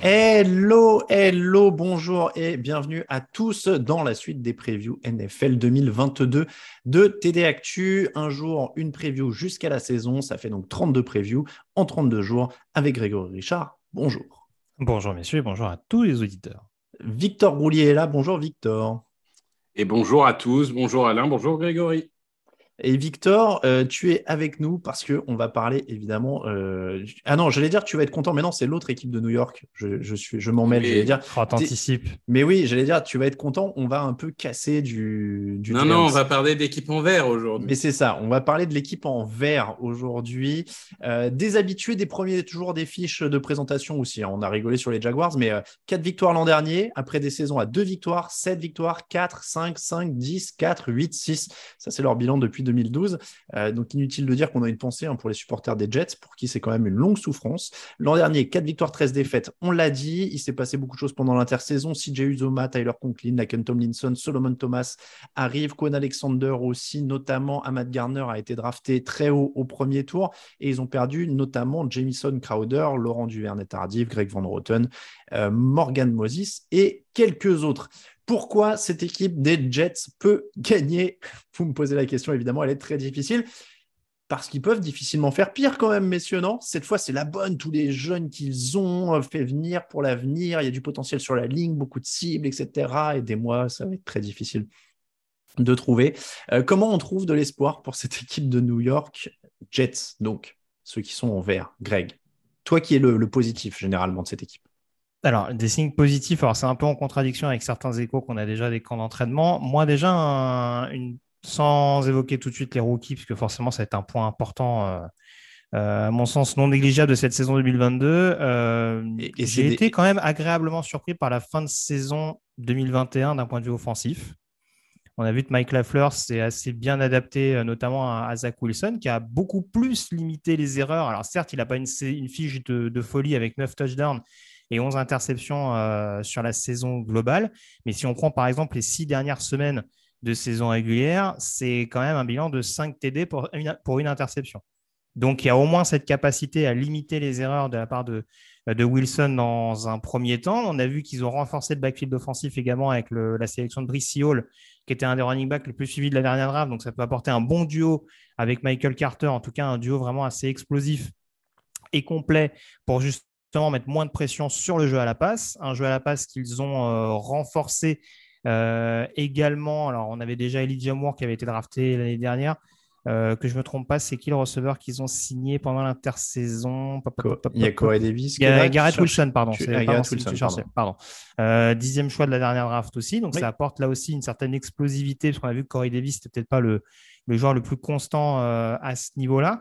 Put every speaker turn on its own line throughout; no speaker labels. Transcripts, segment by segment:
Hello, hello, bonjour et bienvenue à tous dans la suite des previews NFL 2022 de TD Actu. Un jour, une preview jusqu'à la saison. Ça fait donc 32 previews en 32 jours avec Grégory Richard. Bonjour.
Bonjour messieurs, bonjour à tous les auditeurs.
Victor Roulier est là. Bonjour Victor.
Et bonjour à tous, bonjour Alain, bonjour Grégory.
Et Victor, euh, tu es avec nous parce que on va parler évidemment. euh, Ah non, j'allais dire tu vas être content, mais non, c'est l'autre équipe de New York. Je, je suis, je m'en mêle.
Oui.
J'allais dire.
Oh, t'anticipes.
Mais oui, j'allais dire tu vas être content. On va un peu casser du. du
Non, non, on va parler d'équipe en vert aujourd'hui.
Mais c'est ça, on va parler de l'équipe en vert aujourd'hui. Euh, des habitués des premiers toujours des fiches de présentation aussi. hein. On a rigolé sur les Jaguars, mais 4 victoires l'an dernier, après des saisons à 2 victoires, 7 victoires, 4, 5, 5, 10, 4, 8, 6. Ça, c'est leur bilan depuis 2012. Euh, donc inutile de dire qu'on a une pensée hein, pour les supporters des Jets, pour qui c'est quand même une longue souffrance. L'an dernier, 4 victoires, 13 défaites, on l'a dit. Il s'est passé beaucoup de choses pendant l'intersaison. CJ Uzoma, Tyler Conklin, Laken Tomlinson, Solomon Thomas arrivent. Cohen Alexander aussi, notamment. Ahmad Garner a été drafté très haut au premier tour. Et ils ont perdu notamment Jamison Crowder, Laurent Duvernay-Tardif, Greg Van Roten, euh, Morgan Moses et quelques autres. Pourquoi cette équipe des Jets peut gagner Vous me posez la question, évidemment, elle est très difficile. Parce qu'ils peuvent difficilement faire pire quand même, messieurs, non? Cette fois, c'est la bonne. Tous les jeunes qu'ils ont euh, fait venir pour l'avenir, il y a du potentiel sur la ligne, beaucoup de cibles, etc. Aidez-moi, ça va être très difficile de trouver. Euh, comment on trouve de l'espoir pour cette équipe de New York Jets, donc, ceux qui sont en vert? Greg, toi qui es le, le positif généralement de cette équipe.
Alors, des signes positifs, alors c'est un peu en contradiction avec certains échos qu'on a déjà des camps d'entraînement. Moi, déjà, un- une, sans évoquer tout de suite les rookies, puisque forcément, ça va être un point important, euh, euh, à mon sens, non négligeable de cette saison 2022. euh, J'ai
des-
été quand même agréablement surpris par la fin de saison 2021 d'un point de vue offensif. On a vu que Mike Lafleur s'est assez bien adapté, notamment à, Zach Wilson, qui a beaucoup plus limité les erreurs. Alors certes, il n'a pas une fiche de, de folie avec 9 touchdowns et 11 interceptions euh, sur la saison globale. Mais si on prend par exemple les six dernières semaines de saison régulière, c'est quand même un bilan de 5 TD pour une, interception. Donc il y a au moins cette capacité à limiter les erreurs de la part de, Wilson dans un premier temps. On a vu qu'ils ont renforcé le backfield offensif également avec le- la sélection de Brice Hall, qui était un des running backs les plus suivis de la dernière draft. Donc ça peut apporter un bon duo avec Michael Carter, en tout cas un duo vraiment assez explosif et complet pour justement mettre moins de pression sur le jeu à la passe. Un jeu à la passe qu'ils ont euh, renforcé euh, également. Alors on avait déjà Elijah Moore qui avait été drafté l'année dernière. Euh, que je me trompe pas, c'est qui le receveur qu'ils ont signé pendant l'intersaison?
Il y a. Corey Davis.
Il y a Garrett Wilson, pardon.
tu- ah, Garrett Wilson.
Euh, dixième choix de la dernière draft aussi, donc
Oui.
ça apporte là aussi une certaine explosivité, parce qu'on a vu que Corey Davis n'était peut-être pas le, le joueur le plus constant euh, à ce niveau-là.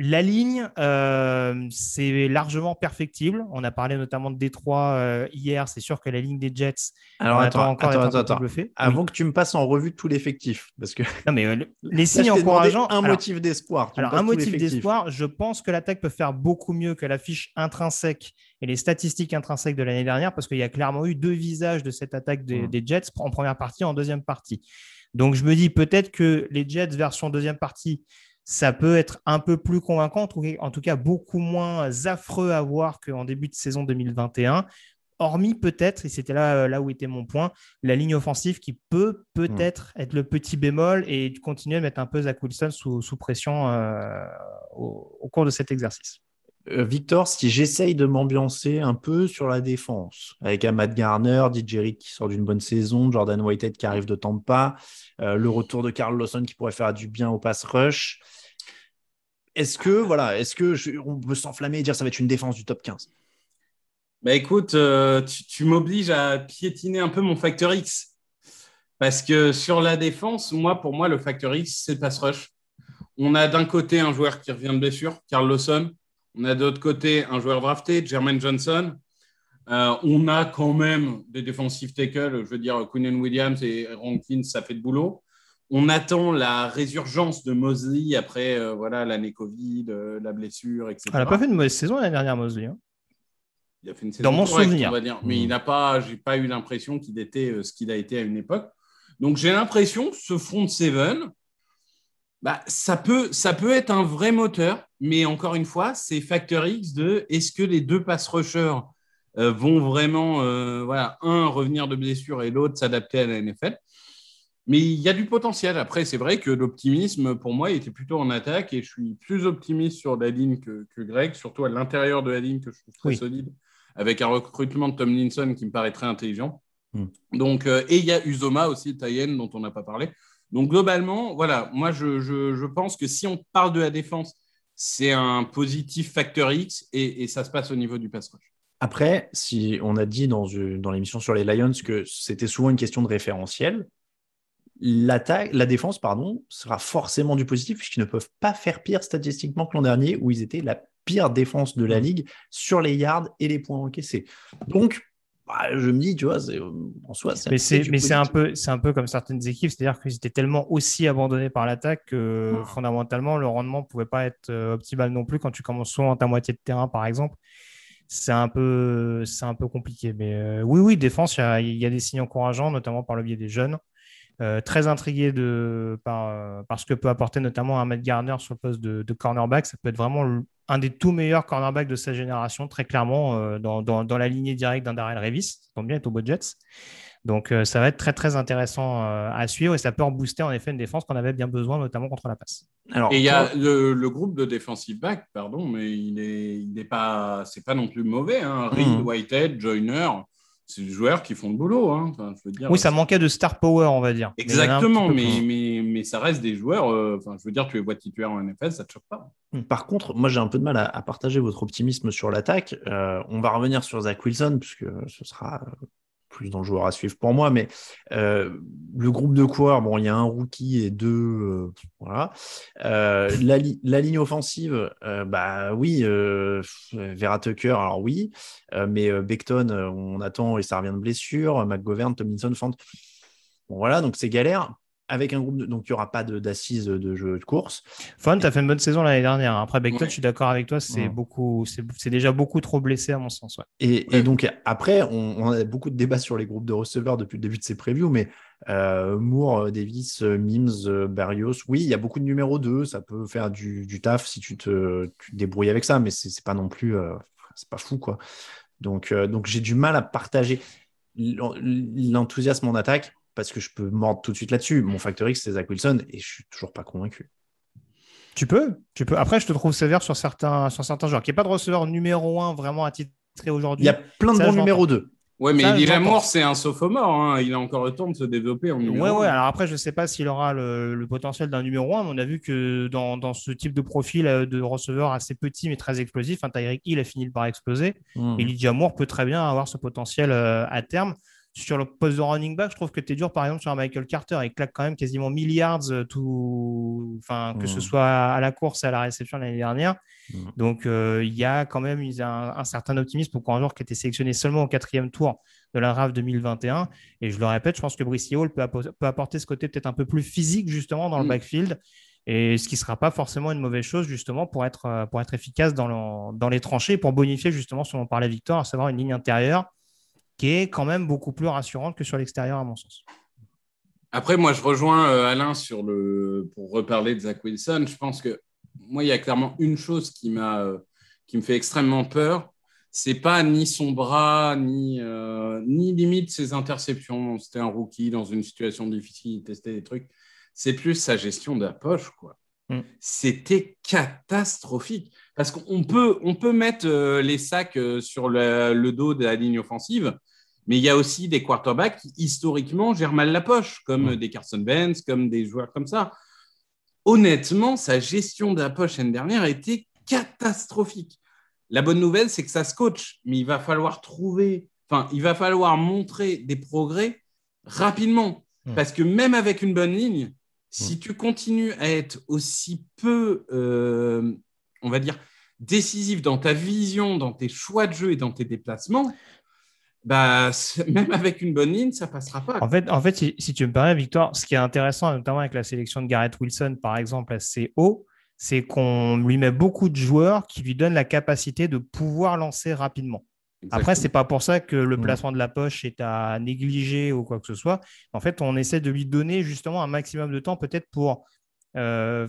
La ligne, euh, c'est largement perfectible. On a parlé notamment de Détroit euh, hier. C'est sûr que la ligne des Jets,
Alors
on
attends,
attend encore
attends, attends. Avant que tu me passes en revue tout l'effectif, parce que
Non, mais euh, le- les signes encourageants.
un
alors-
motif d'espoir.
alors, un motif d'espoir, je pense que l'attaque peut faire beaucoup mieux que la fiche intrinsèque et les statistiques intrinsèques de l'année dernière, parce qu'il y a clairement eu deux visages de cette attaque des,
Mm.
des Jets en première partie, en deuxième partie. Donc, je me dis peut-être que les Jets version deuxième partie, ça peut être un peu plus convaincant, en tout cas- en tout cas beaucoup moins affreux à voir qu'en début de saison 2021. hormis peut-être, et c'était là, là où était mon point, la ligne offensive qui peut peut-être être le petit bémol et continuer à mettre un peu Zach Wilson sous, sous pression euh, au, au, cours de cet exercice.
Euh, Victor, si j'essaye de m'ambiancer un peu sur la défense, avec Ahmad Garner, DJ Reed qui sort d'une bonne saison, Jordan Whitehead qui arrive de Tampa, euh, le retour de Carl Lawson qui pourrait faire du bien au pass rush, est-ce que, voilà, est-ce que on peut s'enflammer et dire que ça va être une défense du top 15
bah écoute, euh, tu, m'obliges à piétiner un peu mon facteur X. Parce que sur la défense, moi, pour moi, le facteur X, c'est le pass rush. On a d'un côté un joueur qui revient de blessure, Carl Lawson. On a de l'autre côté un joueur drafté, Jermaine Johnson. Euh, on a quand même des défensifs tackles, je veux dire, Quinn Williams et Rankins, ça fait de boulot. On attend la résurgence de Mosley après euh, voilà l'année Covid, euh, la blessure, etc.
Elle n'a pas fait une mauvaise saison l'année dernière, Mosley. Hein.
Il a fait une saison
Dans mon
correcte,
souvenir.
on va dire. Mais il n'a pas, j'ai pas eu l'impression qu'il était euh, ce qu'il a été à une époque. Donc j'ai l'impression que ce front seven, bah, ça, peut, ça peut être un vrai moteur, mais encore une fois, c'est facteur X de est-ce que les deux pass rushers vont vraiment, voilà, un revenir de blessure et l'autre s'adapter à la NFL. Mais il y a du potentiel. Après, c'est vrai que l'optimisme, pour moi, était plutôt en attaque et je suis plus optimiste sur la ligne que, que Greg, surtout à l'intérieur de la ligne que je trouve très
Oui.
solide, avec un recrutement de Tomlinson qui me paraît très intelligent.
Hmm.
Donc, euh, et il y a Uzoma aussi, Tayen, dont on n'a pas parlé. Donc, globalement, voilà, moi, je, je, je pense que si on parle de la défense, c'est un positif facteur X et, et ça se passe au niveau du pass rush.
Après, si on a dit dans l'émission sur les Lions que c'était souvent une question de référentiel, l'attaque, la défense, pardon, sera forcément du positif puisqu'ils ne peuvent pas faire pire statistiquement que l'an dernier où ils étaient la pire défense de la ligue sur les yards et les points encaissés. Donc, bah, je me dis, tu vois, en soi, c'est
Mais c'est mais un peu c'est un peu comme certaines équipes, c'est-à-dire qu'ils étaient tellement aussi abandonnés par l'attaque que
Ah.
fondamentalement le rendement pouvait pas être euh, optimal non plus quand tu commences souvent à ta moitié de terrain par exemple. C'est un peu c'est un peu compliqué. Mais euh, oui oui défense, il y a, il y a des signes encourageants, notamment par le biais des jeunes. Euh, très intrigué de, par, euh, par ce que peut apporter notamment un Matt Garner sur le poste de, de cornerback. Ça peut être vraiment le- un des tout meilleurs cornerbacks de sa génération, très clairement, euh, dans, dans- dans la lignée directe d'un Darrell Revis. Ça tombe bien, il est au Jets. Donc euh, ça va être très très intéressant euh, à suivre et ça peut en booster en effet une défense qu'on avait bien besoin, notamment contre la passe.
Alors,
Et il y a le, le groupe de defensive back, pardon, mais il est, il n'est pas, c'est pas non plus mauvais. Hein. Reed,
Mhm.
Whitehead, Joyner, c'est des joueurs qui font le boulot. Hein. Enfin, je veux dire,
Oui, ça manquait de star power, on va dire.
Exactement, mais, mais, mais ça reste des joueurs. euh, Enfin, je veux dire, tu les vois titulaires en NFL, ça te choque pas.
Par contre, moi j'ai un peu de mal à, à partager votre optimisme sur l'attaque. Euh, on va revenir sur Zach Wilson, puisque ce sera euh, plus dans joueur à suivre pour moi. Mais euh, le groupe de coureurs, bon, il y a un rookie et deux. euh, voilà. Euh, la, li- la ligne offensive, bah oui, Vera Tucker, alors oui. Mais Beckton, on attend et ça revient de blessure. McGovern, Tomlinson, Fant. Bon, voilà, donc c'est galère. Avec un groupe de... Donc il n'y aura pas d'assises de, de jeu de course.
Font a fait une bonne saison l'année dernière. hein. Après Beckton,
Ouais.
je suis d'accord avec toi, c'est
Ouais.
beaucoup, c'est déjà beaucoup trop blessé à mon sens. ouais.
Et,
Ouais.
et donc après, on, on a beaucoup de débats sur les groupes de receveurs depuis le début de ces previews, mais euh, Moore, euh, Davis, euh, Mims, Berrios, oui, il y a beaucoup de numéro 2, ça peut faire du, du taf si tu te, tu te débrouilles avec ça, mais c'est pas non plus, euh, c'est pas fou quoi. Donc, euh, donc j'ai du mal à partager l'en- l'enthousiasme en attaque parce que je peux mordre tout de suite là-dessus. Mon facteur X, c'est Zach Wilson et je suis toujours pas convaincu.
Tu peux, tu peux. Après, je te trouve sévère sur certains, sur certains joueurs. Qu'il n'y ait pas de receveur numéro 1 vraiment attitré
Il
aujourd'hui.
y a plein de bons numéro 2.
Ouais, mais
j'entends.
Lamour, c'est un sophomore. Hein. Il a encore le temps de se développer en numéro
Ouais, ouais.
un.
Alors après, je ne sais pas s'il aura le, le potentiel d'un numéro 1, mais on a vu que dans, dans ce type de profil euh, de receveur assez petit mais très explosif, hein, Tyreek Hill a fini par exploser.
Mmh.
Et Lydia Moore peut très bien avoir ce potentiel euh, à terme. Sur le poste de running back, je trouve que tu es dur, par exemple, sur un Michael Carter. Il claque quand même quasiment milliards, euh, tout... enfin, que ce
Mhm.
soit à la course et à la réception l'année dernière.
Mhm.
Donc, euh, il y a quand même a un, un certain optimisme pour un joueur qui était sélectionné seulement au quatrième tour de la draft 2021. Et je le répète, je pense que Brice Hall peut, appo- peut apporter ce côté peut-être un peu plus physique, justement, dans le
Mhm.
backfield. Et ce qui ne sera pas forcément une mauvaise chose, justement, pour être, euh, pour être efficace dans, le- dans les tranchées pour bonifier, justement, ce dont on parlait Victor, à savoir une ligne intérieure qui est quand même beaucoup plus rassurante que sur l'extérieur, à mon sens.
Après, moi, je rejoins euh, Alain sur le pour reparler de Zach Wilson. Je pense que moi, il y a clairement une chose qui m'a euh, qui me fait extrêmement peur, c'est pas ni son bras, ni, euh, ni limite ses interceptions. C'était un rookie dans une situation difficile, il testait des trucs. C'est plus sa gestion de la poche, quoi.
Mm.
C'était catastrophique. Parce qu'on peut, on peut mettre les sacs sur le, le dos de la ligne offensive, mais il y a aussi des quarterbacks qui, historiquement, gèrent mal la poche, comme
Mm.
des Carson Wentz, comme des joueurs comme ça. Honnêtement, sa gestion de la poche l'année dernière était catastrophique. La bonne nouvelle, c'est que ça se coach, mais il va falloir trouver, enfin, il va falloir montrer des progrès rapidement. Parce que même avec une bonne ligne, si tu continues à être aussi peu, euh, on va dire, décisif dans ta vision, dans tes choix de jeu et dans tes déplacements, bah, même avec une bonne ligne, ça passera pas.
En fait, en fait si, si tu me permets, Victor, ce qui est intéressant, notamment avec la sélection de Garrett Wilson, par exemple, assez haut, c'est qu'on lui met beaucoup de joueurs qui lui donnent la capacité de pouvoir lancer rapidement. Après, c'est pas pour ça que le
Mm.
placement de la poche est à négliger ou quoi que ce soit. En fait, on essaie de lui donner justement un maximum de temps, peut-être pour. euh,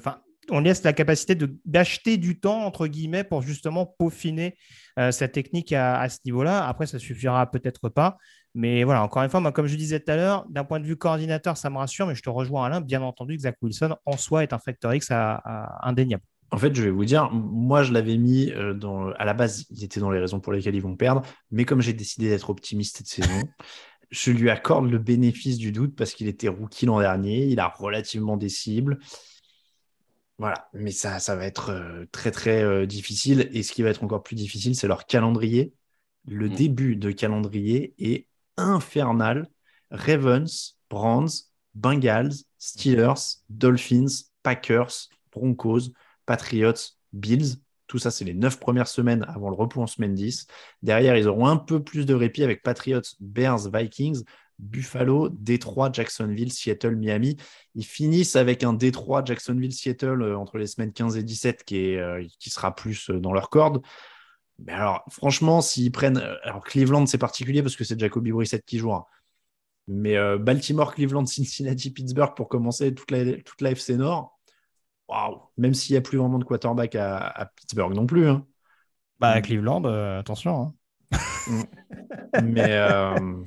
on laisse la capacité d'acheter du temps, entre guillemets, pour justement peaufiner euh, sa technique à, à ce niveau-là. Après, ça suffira peut-être pas. Mais voilà, encore une fois, moi, comme je disais tout à l'heure, d'un point de vue coordinateur, ça me rassure, mais je te rejoins, Alain. Bien entendu, que Zach Wilson, en soi, est un facteur X à- à- indéniable.
En fait, je vais vous dire, moi, je l'avais mis euh, dans. À la base, il était dans les raisons pour lesquelles ils vont perdre. Mais comme j'ai décidé d'être optimiste cette saison, je lui accorde le bénéfice du doute parce qu'il était rookie l'an dernier. Il a relativement des cibles. Voilà. Mais ça, ça va être euh, très, très euh, difficile. Et ce qui va être encore plus difficile, c'est leur calendrier. Le
Mm.
début de calendrier est infernal. Ravens, Browns, Bengals, Steelers, Dolphins, Packers, Broncos, Patriots, Bills. Tout ça, c'est les neuf premières semaines avant le repos en semaine 10. Derrière, ils auront un peu plus de répit avec Patriots, Bears, Vikings, Buffalo, Détroit, Jacksonville, Seattle, Miami. Ils finissent avec un Détroit, Jacksonville, Seattle euh, entre les semaines 15 et 17 qui, est, euh, qui sera plus euh, dans leur corde. Mais alors, franchement, s'ils prennent. Alors, Cleveland, c'est particulier parce que c'est Jacoby Brissett qui jouera. Mais euh, Baltimore, Cleveland, Cincinnati, Pittsburgh pour commencer toute la, toute la FC Nord. Waouh! Même s'il n'y a plus vraiment de quarterback à, à Pittsburgh non plus. hein.
Bah,
Mm.
Cleveland, euh, attention. hein.
Mais, euh,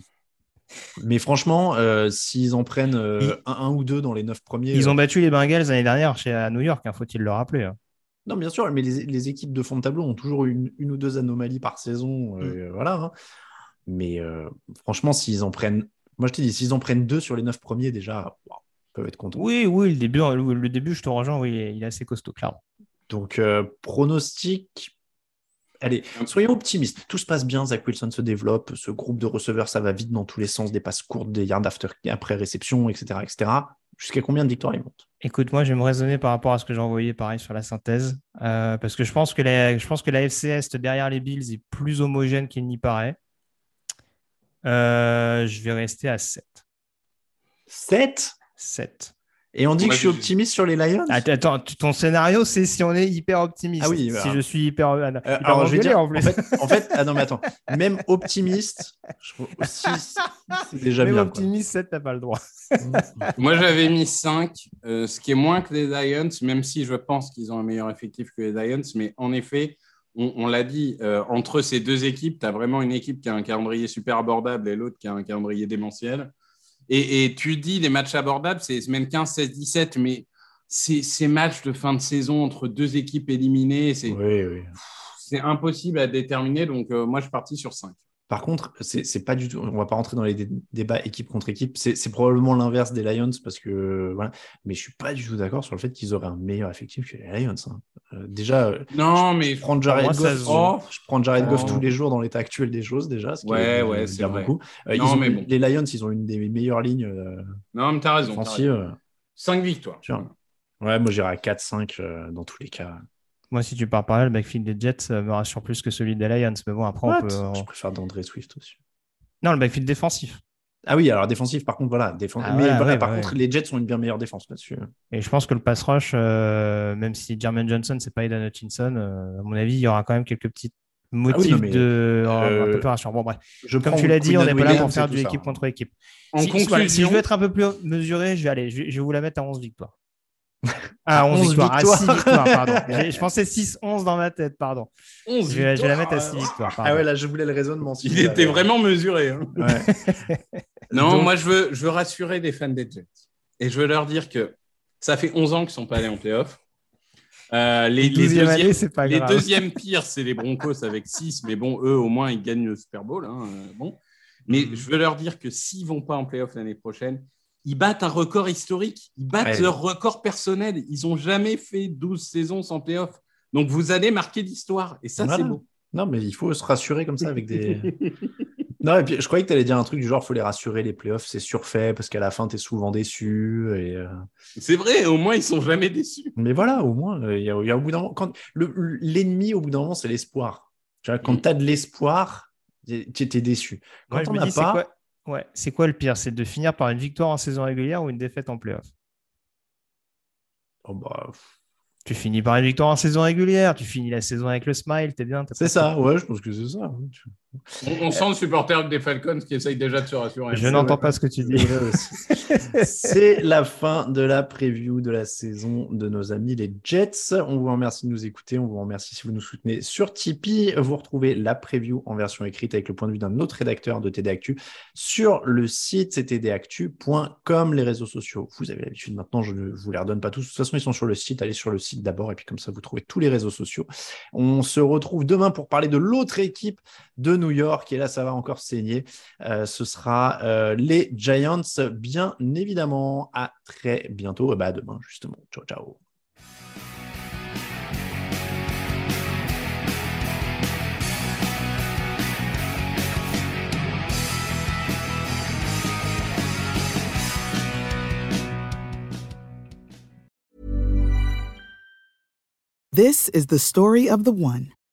mais franchement, euh, s'ils en prennent euh,
Ils-
un, un ou deux dans les neuf premiers.
Ils
euh,
ont battu les Bengals l'année dernière chez, à New York, hein, faut-il le rappeler. hein.
Non, bien sûr, mais les, les équipes de fond de tableau ont toujours une, une ou deux anomalies par saison. euh, voilà. hein. Mais euh, franchement, s'ils en prennent. Moi, je te dis, s'ils en prennent deux sur les neuf premiers, déjà, ils peuvent être contents.
Oui, oui, le début, le, le début, je te rejoins, oui, il est- assez costaud, clairement.
Donc, euh, pronostic. Allez, soyons optimistes. Tout se passe bien. Zach Wilson se développe. Ce groupe de receveurs, ça va vite dans tous les sens. Des passes courtes, des yards after, après réception, etc. etc. Jusqu'à combien de victoires ils montent?
Écoute, moi, je vais me raisonner par rapport à ce que j'ai envoyé, pareil, sur la synthèse, euh, parce que je pense que la, je pense que la FC Est derrière les Bills est plus homogène qu'il n'y paraît. Euh, je vais rester à 7.
7
7.
Et on dit que je suis optimiste sur les Lions?
Attends, ton scénario, c'est si on est hyper optimiste.
Ah oui,
si
voilà.
je suis hyper. ah,
Euh,
hyper
alors, je vais dire,
en
en
plus.
fait, en fait, ah non, mais attends, même optimiste, je trouve aussi, c'est déjà
Même
bien.
optimiste, 7, t'as pas le droit.
Moi, j'avais mis 5, ce qui est moins que les Lions, même si je pense qu'ils ont un meilleur effectif que les Lions. Mais en effet, on, on l'a dit, euh, entre ces deux équipes, tu as vraiment une équipe qui a un calendrier super abordable et l'autre qui a un calendrier démentiel. Et, et tu dis les matchs abordables, c'est semaine 15, 16, 17, mais ces, ces matchs de fin de saison entre deux équipes éliminées, c'est
Oui, oui.
c'est impossible à déterminer. Donc, euh, moi, je suis parti sur 5.
Par contre, c'est pas du tout. On va pas rentrer dans les dé- débats équipe contre équipe. C'est probablement l'inverse des Lions parce que voilà. Mais je suis pas du tout d'accord sur le fait qu'ils auraient un meilleur effectif que les Lions. hein. Euh, déjà, euh,
Non, mais
je prends Jared
moi,
Goff. je prends Jared Goff tous les jours dans l'état actuel des choses déjà. Ce qui
Ouais,
est-
ouais,
veut
c'est
beaucoup. Euh,
Non,
ils ont-
mais bon.
Les Lions, ils ont une des meilleures lignes euh,
non, mais t'as raison. 5 victoires.
Ouais, moi j'irais à 4-5 euh, dans tous les cas.
Moi, si tu pars par là, le backfield des Jets euh, me rassure plus que celui des Lions. Mais bon, après, on peut. on-
Je préfère d'André Swift aussi.
Non, le backfield défensif.
Ah oui, alors défensif, par contre, voilà. défense-
Ah,
mais
voilà,
voilà,
ouais,
par
ouais.
contre, les Jets ont une bien meilleure défense là-dessus.
Et je pense que le pass rush, euh, même si Jermaine Johnson, c'est pas Aidan Hutchinson, euh, à mon avis, il y aura quand même quelques petits motifs
Ah non, mais,
de. un
euh,
peu plus rassurant. Bon, bref.
Je
Comme tu l'as dit, on n'est pas là pour faire du
ça.
équipe contre équipe.
En
si, si- voilà, si je
conclusion,
veux être un peu plus mesuré, je vais aller, je vais, je vais vous la mettre à 11 victoires. Ah, 11,
11
victoires. Ah,
victoires.
6 victoires, pardon. Je pensais 6-11 dans ma tête, pardon.
11
Je vais, je vais la mettre à
victoires.
6 victoires.
Ah
pardon.
ouais, là, je voulais le raisonnement.
Il était vraiment mesuré. hein.
Ouais.
Non,
Donc-
moi, je veux, je veux rassurer les fans des Jets. Et je veux leur dire que ça fait 11 ans qu'ils ne sont pas allés en playoff. Euh, les, les
12e
deuxièmes,
année, c'est pas
les deuxièmes pires, c'est les Broncos avec 6. Mais bon, eux, au moins, ils gagnent le Super Bowl. hein, euh, bon. Mais
Mhm.
je veux leur dire que s'ils ne vont pas en playoff l'année prochaine, ils battent un record historique. Ils battent
Ouais.
leur record personnel. Ils n'ont jamais fait 12 saisons sans playoff. Donc, vous allez marquer l'histoire. Et ça,
Voilà.
c'est beau.
Non, mais il faut se rassurer comme ça avec des. non, et puis je croyais que tu allais dire un truc du genre, faut les rassurer, les playoffs, c'est surfait parce qu'à la fin, tu es souvent déçu. Et, euh,
C'est vrai, au moins, ils sont jamais déçus.
Mais voilà, au moins, euh, il y a, il y a au bout d'un moment. Quand... le- L'ennemi, au bout d'un moment, c'est l'espoir. Tu vois, Quand
Mhm.
tu as de l'espoir, tu es déçu. Quand
Ouais,
on
me
n'a pas.
Ouais, c'est quoi le pire? C'est de finir par une victoire en saison régulière ou une défaite en playoff?
Oh, bah,
Tu finis par une victoire en saison régulière, tu finis la saison avec le smile, t'es bien. t'as
c'est ça, ouais, je pense que c'est ça.
On, on sent le supporter des Falcons qui essaye déjà de se rassurer.
Je n'entends pas ce que tu dis.
C'est la fin de la preview de la saison de nos amis les Jets. On vous remercie de nous écouter. On vous remercie si vous nous soutenez sur Tipeee. Vous retrouvez la preview en version écrite avec le point de vue d'un autre rédacteur de TD Actu sur le site c'est tdactu.com. Les réseaux sociaux, vous avez l'habitude maintenant, je ne vous les redonne pas tous. De toute façon, ils sont sur le site. Allez sur le site d'abord et puis comme ça, vous trouvez tous les réseaux sociaux. On se retrouve demain pour parler de l'autre équipe de New York. Et là, ça va encore saigner. Euh, ce sera euh, les Giants, bien évidemment. À très bientôt. Bah, demain, justement. Ciao, ciao.
This is the story of the one.